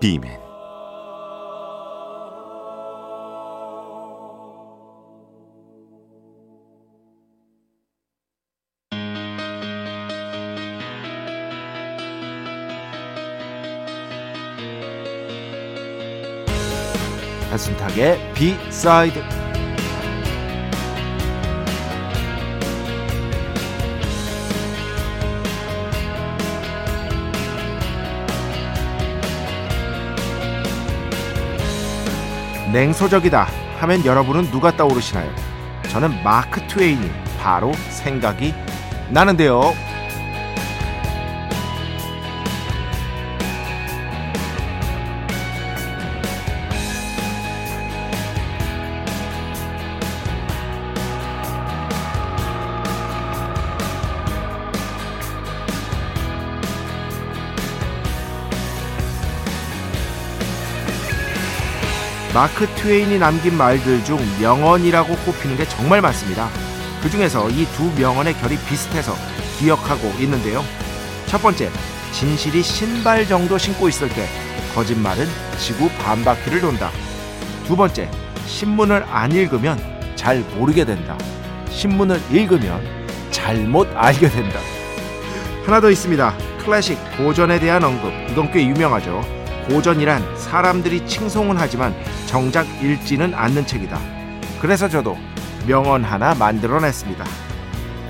비맨 배순탁의 비사이드 냉소적이다 하면 여러분은 누가 떠오르시나요? 저는 마크 트웨인이 바로 생각이 나는데요. 마크 트웨인이 남긴 말들 중 명언이라고 꼽히는 게 정말 많습니다. 그 중에서 이 두 명언의 결이 비슷해서 기억하고 있는데요. 첫 번째, 진실이 신발 정도 신고 있을 때 거짓말은 지구 반바퀴를 돈다. 두 번째, 신문을 안 읽으면 잘 모르게 된다. 신문을 읽으면 잘못 알게 된다. 하나 더 있습니다. 클래식 고전에 대한 언급. 이건 꽤 유명하죠. 고전이란 사람들이 칭송은 하지만 정작 읽지는 않는 책이다. 그래서 저도 명언 하나 만들어냈습니다.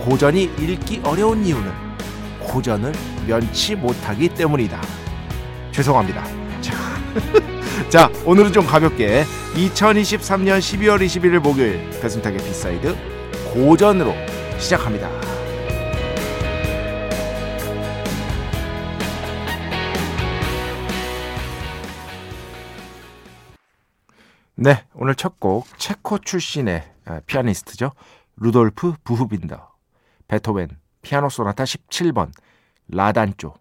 고전이 읽기 어려운 이유는 고전을 면치 못하기 때문이다. 죄송합니다. 자, 자 오늘은 좀 가볍게 2023년 12월 21일 목요일 배순탁의 B side 고전으로 시작합니다. 네, 오늘 첫 곡 체코 출신의 아, 피아니스트죠. 루돌프 부흐빈더, 베토벤 피아노 소나타 17번 라단조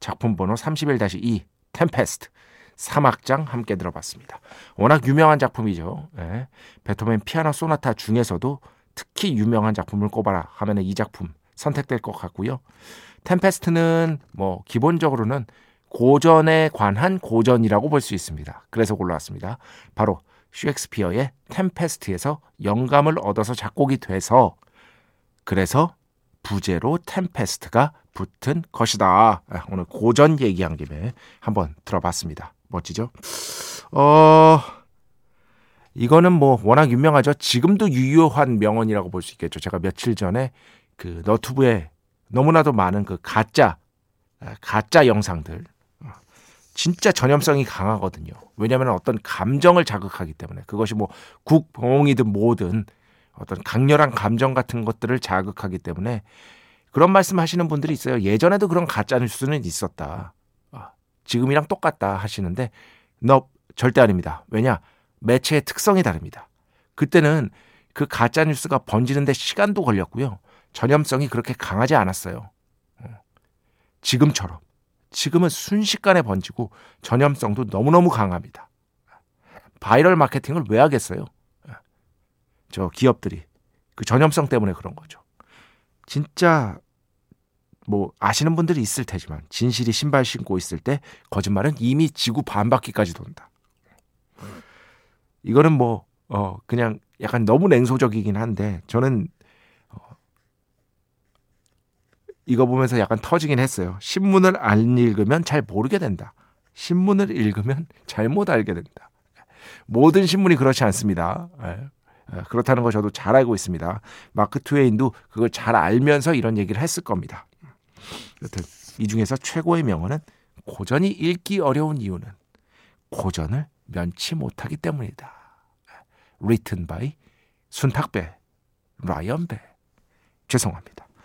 작품 번호 31-2 템페스트 3악장 함께 들어봤습니다. 워낙 유명한 작품이죠. 네. 베토벤 피아노 소나타 중에서도 특히 유명한 작품을 꼽아라 하면 이 작품 선택될 것 같고요. 템페스트는 뭐 기본적으로는 고전에 관한 고전이라고 볼 수 있습니다. 그래서 골라왔습니다. 바로 셰익스피어의 템페스트에서 영감을 얻어서 작곡이 돼서 그래서 부제로 템페스트가 붙은 것이다. 아, 오늘 고전 얘기한 김에 한번 들어봤습니다. 멋지죠? 어, 이거는 뭐 워낙 유명하죠. 지금도 유효한 명언이라고 볼 수 있겠죠. 제가 며칠 전에 그 너튜브에 너무나도 많은 그 가짜 아, 가짜 영상들 진짜 전염성이 강하거든요. 왜냐하면 어떤 감정을 자극하기 때문에 그것이 뭐 국뽕이든 뭐든 어떤 강렬한 감정 같은 것들을 자극하기 때문에 그런 말씀하시는 분들이 있어요. 예전에도 그런 가짜 뉴스는 있었다. 아, 지금이랑 똑같다 하시는데 너 절대 아닙니다. 왜냐 매체의 특성이 다릅니다. 그때는 그 가짜 뉴스가 번지는데 시간도 걸렸고요. 전염성이 그렇게 강하지 않았어요. 어, 지금처럼. 지금은 순식간에 번지고 전염성도 너무너무 강합니다. 바이럴 마케팅을 왜 하겠어요? 저 기업들이 그 전염성 때문에 그런 거죠. 진짜 뭐 아시는 분들이 있을 테지만 진실이 신발 신고 있을 때 거짓말은 이미 지구 반바퀴까지 돈다. 이거는 뭐 어 그냥 약간 너무 냉소적이긴 한데 저는 이거 보면서 약간 터지긴 했어요. 신문을 안 읽으면 잘 모르게 된다. 신문을 읽으면 잘못 알게 된다. 모든 신문이 그렇지 않습니다. 예. 예, 그렇다는 거 저도 잘 알고 있습니다. 마크 트웨인도 그걸 잘 알면서 이런 얘기를 했을 겁니다. 여튼 이 중에서 최고의 명언은 고전이 읽기 어려운 이유는 고전을 면치 못하기 때문이다. Written by 순탁배, 라이언배. 죄송합니다.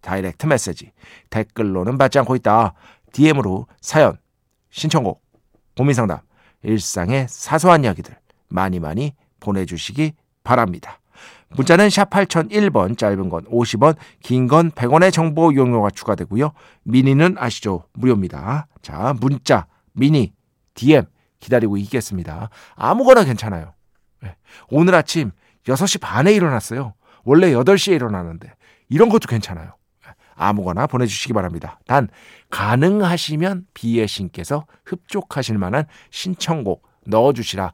direct message 댓글로는 받지 않고 있다. DM으로 사연, 신청곡, 고민상담, 일상의 사소한 이야기들 많이 많이 보내주시기 바랍니다. 문자는 샵 8001번, 짧은 건 50원, 긴 건 100원의 정보 이용료가 추가되고요. 미니는 아시죠? 무료입니다. 자, 문자, 미니, DM 기다리고 있겠습니다. 아무거나 괜찮아요. 네. 오늘 아침 6시 반에 일어났어요. 원래 8시에 일어나는데 이런 것도 괜찮아요. 네. 아무거나 보내주시기 바랍니다. 단 가능하시면 비의 신께서 흡족하실 만한 신청곡 넣어주시라.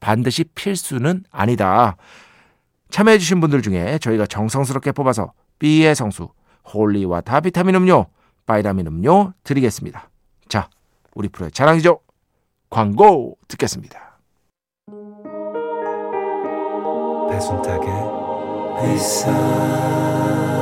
반드시 필수는 아니다. 참여해주신 분들 중에 저희가 정성스럽게 뽑아서 B의 성수, holy water 비타민 음료, 바이타민 음료 드리겠습니다. 자, 우리 프로의 자랑이죠. 광고 듣겠습니다. 배순탁의 회사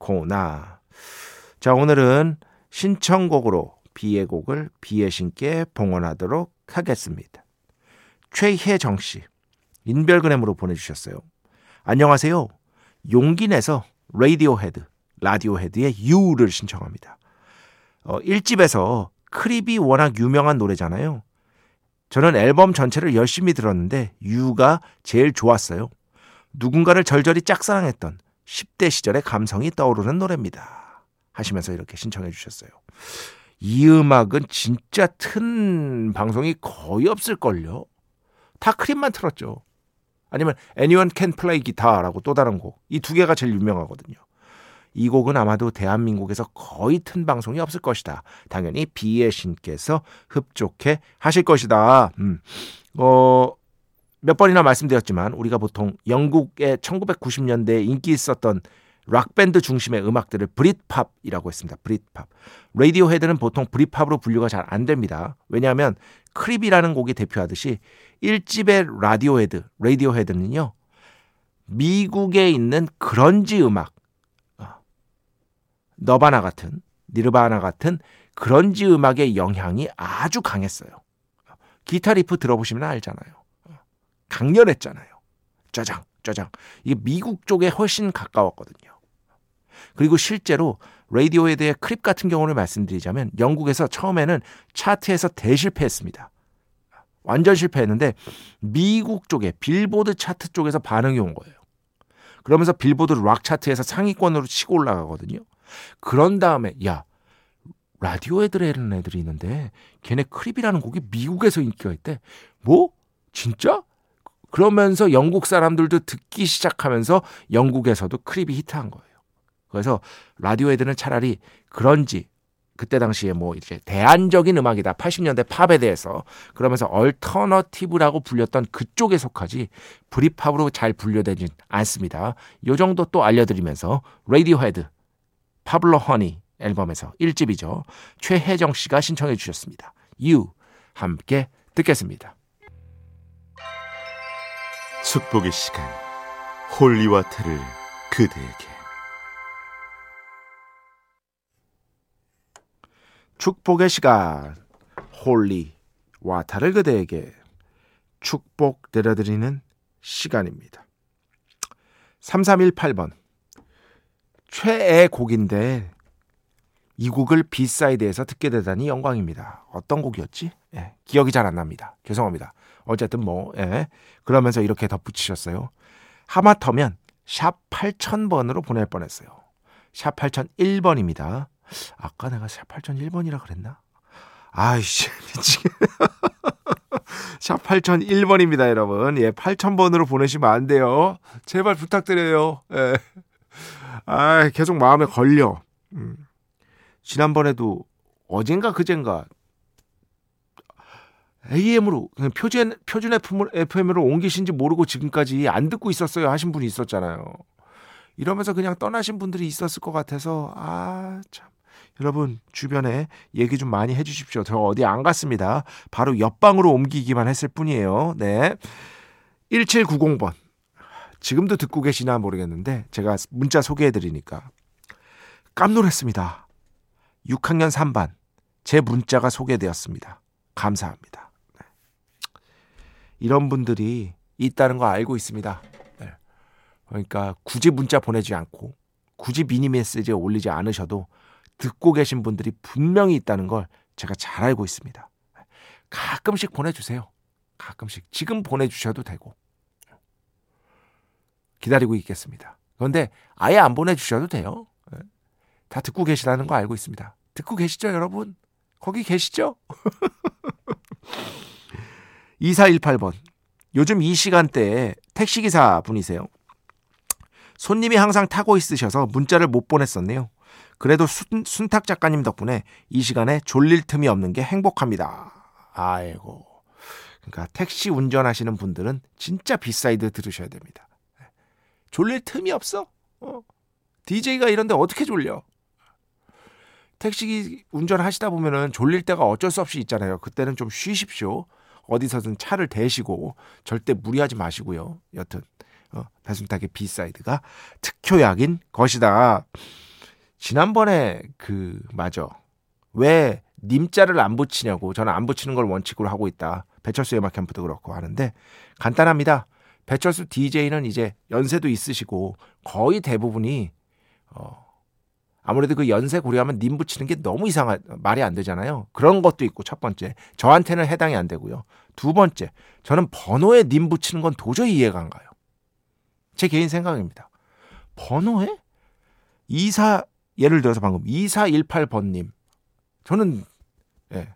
코너 자 오늘은 신청곡으로 B의 곡을 B의 신께 봉헌하도록 하겠습니다. 최혜정 씨 인별그램으로 보내주셨어요. 안녕하세요. 용기 내서 Radiohead, Radiohead의 You를 신청합니다. 어, 1집에서 Creep이 워낙 유명한 노래잖아요. 저는 앨범 전체를 열심히 들었는데 You가 제일 좋았어요. 누군가를 절절히 짝사랑했던 10대 시절의 감성이 떠오르는 노래입니다. 하시면서 이렇게 신청해 주셨어요. 이 음악은 진짜 튼 방송이 거의 없을걸요. 다 크립만 틀었죠. 아니면 Anyone Can Play Guitar라고 또 다른 곡. 이 두 개가 제일 유명하거든요. 이 곡은 아마도 대한민국에서 거의 튼 방송이 없을 것이다. 당연히 비의 신께서 흡족해 하실 것이다. 음. 어, 몇 번이나 말씀드렸지만 우리가 보통 영국의 1990년대에 인기 있었던 락밴드 중심의 음악들을 Britpop이라고 했습니다. Britpop. Radiohead는 보통 Britpop으로 분류가 잘 안 됩니다. 왜냐하면 Creep이라는 곡이 대표하듯이 1집의 Radiohead, Radiohead는요. 미국에 있는 그런지 음악, 어, Nirvana 같은, Nirvana 같은 그런지 음악의 영향이 아주 강했어요. 기타 리프 들어보시면 알잖아요. 강렬했잖아요. 짜장, 짜장. 이게 미국 쪽에 훨씬 가까웠거든요. 그리고 실제로 Radiohead Creep 같은 경우를 말씀드리자면 영국에서 처음에는 차트에서 대실패했습니다. 완전 실패했는데 미국 쪽에 빌보드 차트 쪽에서 반응이 온 거예요. 그러면서 빌보드 락 차트에서 상위권으로 치고 올라가거든요. 그런 다음에 야 Radiohead라는 애들이 있는데 걔네 Creep이라는 곡이 미국에서 인기가 있대. 뭐? 진짜? 그러면서 영국 사람들도 듣기 시작하면서 영국에서도 Creep이 히트한 거예요. 그래서 Radiohead는 차라리 그런지 그때 당시에 뭐 이제 대안적인 음악이다. 80년대 팝에 대해서 그러면서 alternative라고 불렸던 그쪽에 속하지 Britpop으로 잘 분류되진 않습니다. 요 정도 또 알려드리면서 Radiohead Pablo Honey 앨범에서 1집이죠. 최혜정 씨가 신청해 주셨습니다. You 함께 듣겠습니다. 축복의 시간 holy water를 그대에게 축복의 시간 holy water를 그대에게 축복 내려드리는 시간입니다. 3318번 최애 곡인데 이 곡을 B side에서 듣게 되다니 영광입니다. 어떤 곡이었지? 예, 기억이 잘 안 납니다. 죄송합니다. 어쨌든 뭐 예, 그러면서 이렇게 덧붙이셨어요. 하마터면 샵 8000번으로 보낼 뻔했어요. 샵 8001번입니다. 아까 내가 샵 8001번이라 그랬나? 아이씨, 미치겠네. 샵 8001번입니다, 여러분. 예, 8000번으로 보내시면 안 돼요. 제발 부탁드려요. 예. 아, 계속 마음에 걸려. 음. 지난번에도 어젠가 그젠가 AM으로 표준 표준 FM으로 옮기신지 모르고 지금까지 안 듣고 있었어요 하신 분이 있었잖아요. 이러면서 그냥 떠나신 분들이 있었을 것 같아서 아 참. 여러분 주변에 얘기 좀 많이 해주십시오. 저 어디 안 갔습니다. 바로 옆방으로 옮기기만 했을 뿐이에요. 네. 1790번. 지금도 듣고 계시나 모르겠는데 제가 문자 소개해드리니까 깜놀했습니다. 6학년 3반 제 문자가 소개되었습니다. 감사합니다. 네. 이런 분들이 있다는 거 알고 있습니다. 네. 그러니까 굳이 문자 보내지 않고 굳이 미니 메시지에 올리지 않으셔도 듣고 계신 분들이 분명히 있다는 걸 제가 잘 알고 있습니다. 가끔씩 보내주세요. 가끔씩. 지금 보내주셔도 되고. 기다리고 있겠습니다. 그런데 아예 안 보내주셔도 돼요. 다 듣고 계시다는 거 알고 있습니다. 듣고 계시죠, 여러분? 거기 계시죠? 2418번. 요즘 이 시간대에 택시기사 분이세요. 손님이 항상 타고 있으셔서 문자를 못 보냈었네요. 그래도 순, 순탁 작가님 덕분에 이 시간에 졸릴 틈이 없는 게 행복합니다. 아이고. 그러니까 택시 운전하시는 분들은 진짜 B side 들으셔야 됩니다. 졸릴 틈이 없어. 어. DJ가 이런데 어떻게 졸려? 택시 운전하시다 보면은 졸릴 때가 어쩔 수 없이 있잖아요. 그때는 좀 쉬십시오. 어디서든 차를 대시고 절대 무리하지 마시고요. 여튼 어, 배순탁의 B side가 특효약인 것이다. 지난번에 그 맞아. 왜 님자를 안 붙이냐고 저는 안 붙이는 걸 원칙으로 하고 있다. 배철수 음악 캠프도 그렇고 하는데 간단합니다. 배철수 DJ는 이제 연세도 있으시고 거의 대부분이 어 아무래도 그 연세 고려하면 님 붙이는 게 너무 이상한 말이 안 되잖아요. 그런 것도 있고 첫 번째 저한테는 해당이 안 되고요. 두 번째 저는 번호에 님 붙이는 건 도저히 이해가 안 가요. 제 개인 생각입니다. 번호에 이사 예를 들어서 방금 2418번님. 저는, 예.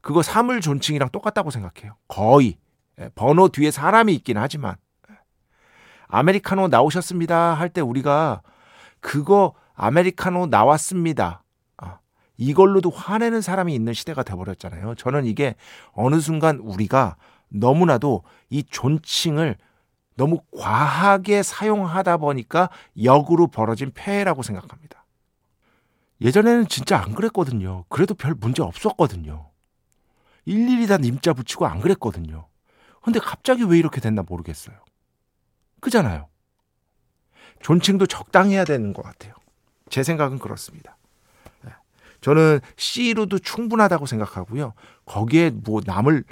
그거 사물 존칭이랑 똑같다고 생각해요. 거의. 예, 번호 뒤에 사람이 있긴 하지만. 예. 아메리카노 나오셨습니다. 할 때 우리가 그거 아메리카노 나왔습니다. 아, 이걸로도 화내는 사람이 있는 시대가 돼버렸잖아요. 저는 이게 어느 순간 우리가 너무나도 이 존칭을 너무 과하게 사용하다 보니까 역으로 벌어진 폐해라고 생각합니다. 예전에는 진짜 안 그랬거든요. 그래도 별 문제 없었거든요. 일일이 다 님자 붙이고 안 그랬거든요. 근데 갑자기 왜 이렇게 됐나 모르겠어요. 그잖아요. 존칭도 적당해야 되는 것 같아요. 제 생각은 그렇습니다. 네. 저는 C로도 충분하다고 생각하고요. 거기에 뭐 남을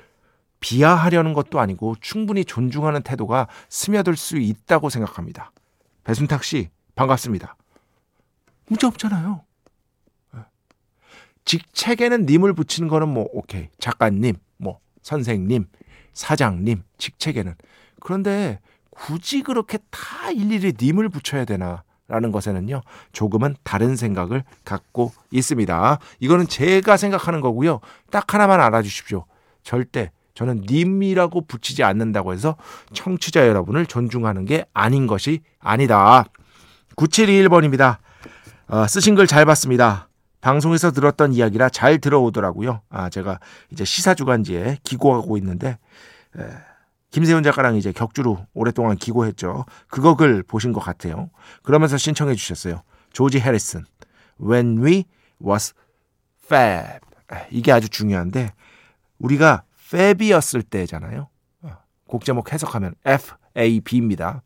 비하하려는 것도 아니고 충분히 존중하는 태도가 스며들 수 있다고 생각합니다. 배순탁 씨, 반갑습니다. 문제 없잖아요. 직책에는 님을 붙이는 거는 뭐 오케이 작가님 뭐 선생님 사장님 직책에는 그런데 굳이 그렇게 다 일일이 님을 붙여야 되나 라는 것에는요 조금은 다른 생각을 갖고 있습니다. 이거는 제가 생각하는 거고요. 딱 하나만 알아주십시오. 절대 저는 님이라고 붙이지 않는다고 해서 청취자 여러분을 존중하는 게 아닌 것이 아니다. 9721번입니다. 어, 쓰신 글 잘 봤습니다. 방송에서 들었던 이야기라 잘 들어오더라고요. 아, 제가 이제 시사주간지에 기고하고 있는데, 에, 김세훈 작가랑 이제 격주로 오랫동안 기고했죠. 그거 글 보신 것 같아요. 그러면서 신청해 주셨어요. 조지 해리슨. When we was fab. 이게 아주 중요한데, 우리가 fab이었을 때잖아요. 어, 곡 제목 해석하면 F-A-B입니다.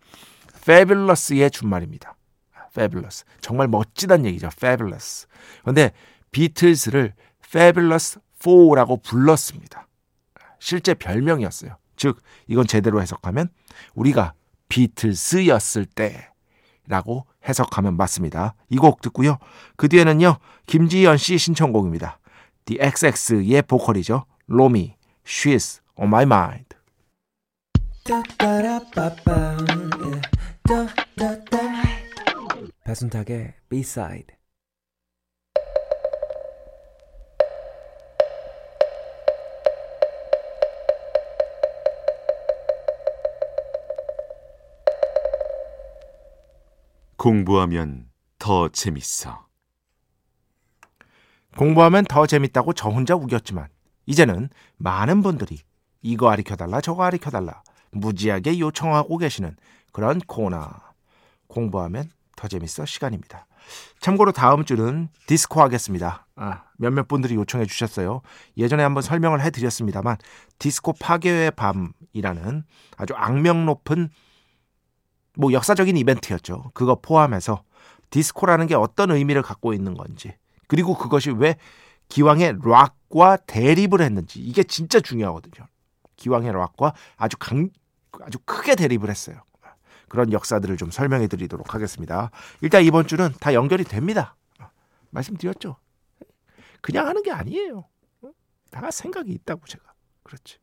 fabulous의 준말입니다. fabulous. 정말 멋지단 얘기죠. fabulous. 그런데 비틀스를 fabulous 4라고 불렀습니다. 실제 별명이었어요. 즉, 이건 제대로 해석하면 우리가 비틀스였을 때라고 해석하면 맞습니다. 이 곡 듣고요. 그 뒤에는요. 김지연 씨 신청곡입니다. The XX의 보컬이죠. 로미, She's on my mind. 배순탁의 B-side 공부하면 더 재밌어. 공부하면 더 재밌다고 저 혼자 우겼지만 이제는 많은 분들이 이거 가르쳐달라 저거 가르쳐달라 무지하게 요청하고 계시는 그런 코너 공부하면 더 재밌어 시간입니다. 참고로 다음 주는 디스코 하겠습니다. 아, 몇몇 분들이 요청해 주셨어요. 예전에 한번 설명을 해드렸습니다만 디스코 파괴의 밤이라는 아주 악명 높은 뭐 역사적인 이벤트였죠. 그거 포함해서 디스코라는 게 어떤 의미를 갖고 있는 건지 그리고 그것이 왜 기왕의 락과 대립을 했는지 이게 진짜 중요하거든요. 기왕의 락과 아주 강 아주 크게 대립을 했어요. 그런 역사들을 좀 설명해 드리도록 하겠습니다. 일단 이번 주는 다 연결이 됩니다. 말씀드렸죠. 그냥 하는 게 아니에요. 다 생각이 있다고 제가. 그렇지.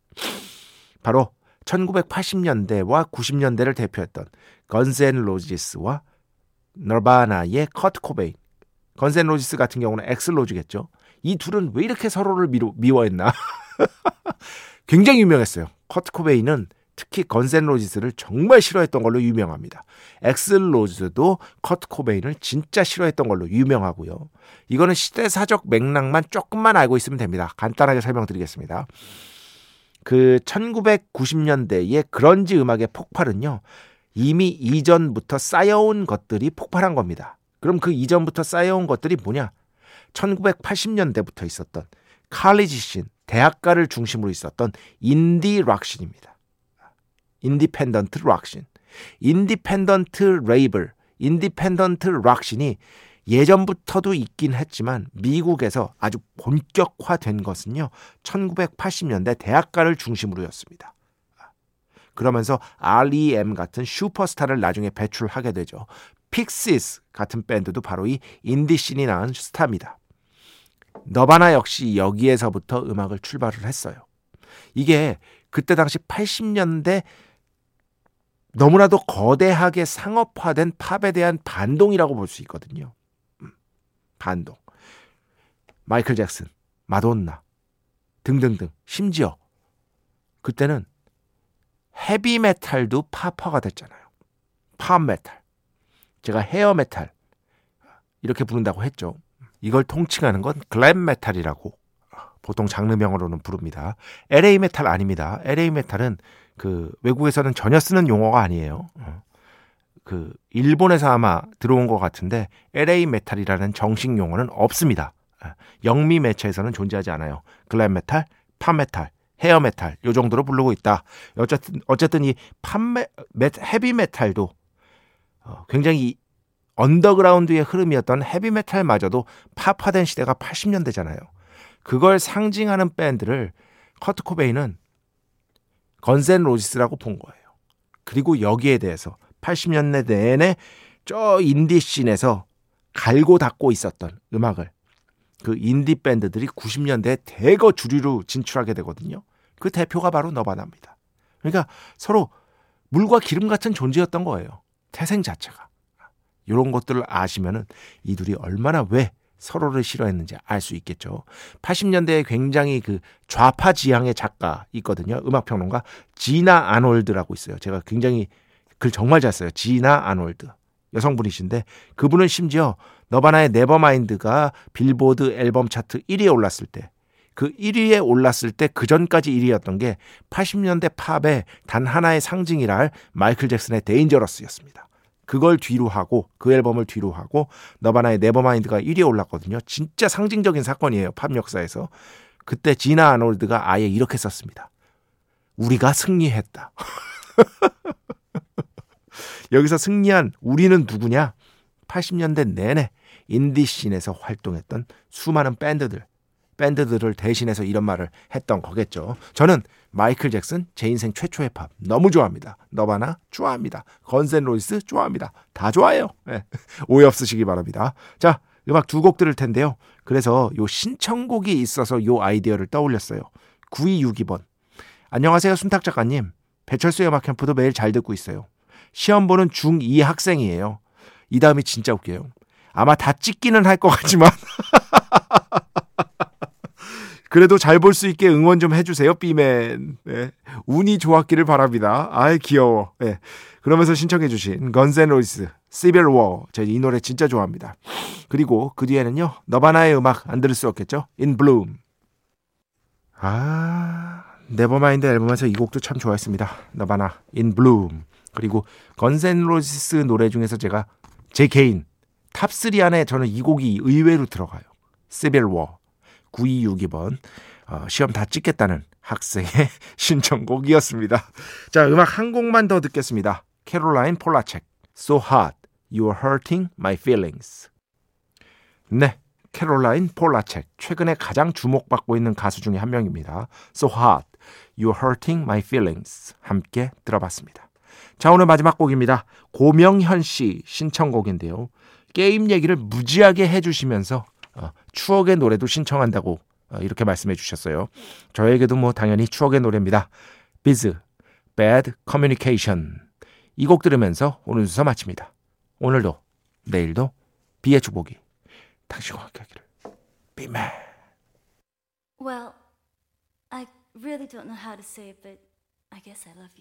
바로 1980년대와 90년대를 대표했던 Guns N' Roses와 Nirvana의 Kurt Cobain. Guns N' Roses 같은 경우는 Axl Rose겠죠. 이 둘은 왜 이렇게 서로를 미로, 미워했나? 굉장히 유명했어요. Kurt Cobain은 특히 Guns N' Roses를 정말 싫어했던 걸로 유명합니다. Axl Rose도 Kurt Cobain을 진짜 싫어했던 걸로 유명하고요. 이거는 시대사적 맥락만 조금만 알고 있으면 됩니다. 간단하게 설명드리겠습니다. 그 1990년대의 그런지 음악의 폭발은요. 이미 이전부터 쌓여온 것들이 폭발한 겁니다. 그럼 그 이전부터 쌓여온 것들이 뭐냐? 1980년대부터 있었던 college scene, 대학가를 중심으로 있었던 인디 락 scene입니다. independent 락 scene, independent label, independent 락 scene이 예전부터도 있긴 했지만 미국에서 아주 본격화된 것은요 1980년대 대학가를 중심으로였습니다. 그러면서 R.E.M. 같은 슈퍼스타를 나중에 배출하게 되죠. Pixies 같은 밴드도 바로 이 인디 scene이 낳은 스타입니다. Nirvana 역시 여기에서부터 음악을 출발을 했어요. 이게 그때 당시 80년대 너무나도 거대하게 상업화된 팝에 대한 반동이라고 볼 수 있거든요. 음, 반동. 마이클 잭슨, 마돈나 등등등. 심지어 그때는 헤비메탈도 팝화가 됐잖아요. 팝메탈. 제가 헤어메탈 이렇게 부른다고 했죠. 이걸 통칭하는 건 글램메탈이라고 보통 장르명으로는 부릅니다. LA 메탈 아닙니다. LA 메탈은 그 외국에서는 전혀 쓰는 용어가 아니에요. 어. 그 일본에서 아마 들어온 것 같은데 LA 메탈이라는 정식 용어는 없습니다. 어. 영미 매체에서는 존재하지 않아요. 글램 메탈, 팝 메탈, 헤어 메탈 요 정도로 부르고 있다. 어쨌든 어쨌든 이 팝메 헤비 메탈도 어, 굉장히 언더그라운드의 흐름이었던 헤비 메탈마저도 팝화된 시대가 80년대잖아요. 그걸 상징하는 밴드를 커트 코베인은 건즈 앤 로지스라고 본 거예요. 그리고 여기에 대해서 80년대 내내 저 인디 씬에서 갈고 닦고 있었던 음악을 그 인디 밴드들이 90년대에 대거 주류로 진출하게 되거든요. 그 대표가 바로 너바나입니다. 그러니까 서로 물과 기름 같은 존재였던 거예요. 태생 자체가. 이런 것들을 아시면은 이 둘이 얼마나 왜 서로를 싫어했는지 알 수 있겠죠. 80년대에 굉장히 그 좌파 지향의 작가 있거든요. 음악 평론가 지나 아놀드라고 있어요. 제가 굉장히 글 정말 잘 써요. 지나 아놀드. 여성분이신데 그분은 심지어 너바나의 네버마인드가 빌보드 앨범 차트 1위에 올랐을 때 그 1위에 올랐을 때 그 전까지 1위였던 게 80년대 팝의 단 하나의 상징이라 할 마이클 잭슨의 데인저러스였습니다. 그걸 뒤로 하고 그 앨범을 뒤로 하고 너바나의 네버마인드가 1위에 올랐거든요. 진짜 상징적인 사건이에요. 팝 역사에서. 그때 지나 아놀드가 아예 이렇게 썼습니다. 우리가 승리했다. 여기서 승리한 우리는 누구냐? 80년대 내내 인디씬에서 활동했던 수많은 밴드들, 밴드들을 대신해서 이런 말을 했던 거겠죠. 저는 마이클 잭슨 제 인생 최초의 팝 너무 좋아합니다. 너바나 좋아합니다. 건즈 앤 로지스 좋아합니다. 다 좋아해요. 네. 오해 없으시기 바랍니다. 자, 음악 두 곡 들을 텐데요. 그래서 요 신청곡이 있어서 요 아이디어를 떠올렸어요. 9262번. 안녕하세요, 순탁 작가님. 배철수 음악 캠프도 매일 잘 듣고 있어요. 시험 보는 중2 학생이에요. 이 다음이 진짜 웃겨요. 아마 다 찍기는 할 것 같지만 그래도 잘 볼 수 있게 응원 좀 해주세요, 삐맨. 네. 운이 좋았기를 바랍니다. 아이, 귀여워. 네. 그러면서 신청해주신 건센로이스, 시벨 워. 제가 이 노래 진짜 좋아합니다. 그리고 그 뒤에는요, 너바나의 음악 안 들을 수 없겠죠? In Bloom. 아, 네버마인드 앨범에서 이 곡도 참 좋아했습니다. 너바나, In Bloom. 그리고 건즈 앤 로지스 노래 중에서 제가 제 개인 탑3 안에 저는 이 곡이 의외로 들어가요. Civil War. 9262번. 어, 시험 다 찍겠다는 학생의 신청곡이었습니다. 자, 음악 한 곡만 더 듣겠습니다. 캐롤라인 폴라첵. So hot, you're hurting my feelings. 네. 캐롤라인 폴라책. 최근에 가장 주목받고 있는 가수 중에 한 명입니다. So hot, you're hurting my feelings. 함께 들어봤습니다. 자, 오늘 마지막 곡입니다. 고명현 씨 신청곡인데요. 게임 얘기를 무지하게 해주시면서 어, 추억의 노래도 신청한다고 어, 이렇게 말씀해 주셨어요. 저에게도 뭐 당연히 추억의 노래입니다. 비즈, Bad Communication. 이 곡 들으면서 오늘 순서 마칩니다. 오늘도 내일도 비의 축복이 당신과 함께 하기를. Be man. Well, I really don't know how to say it, but I guess I love you.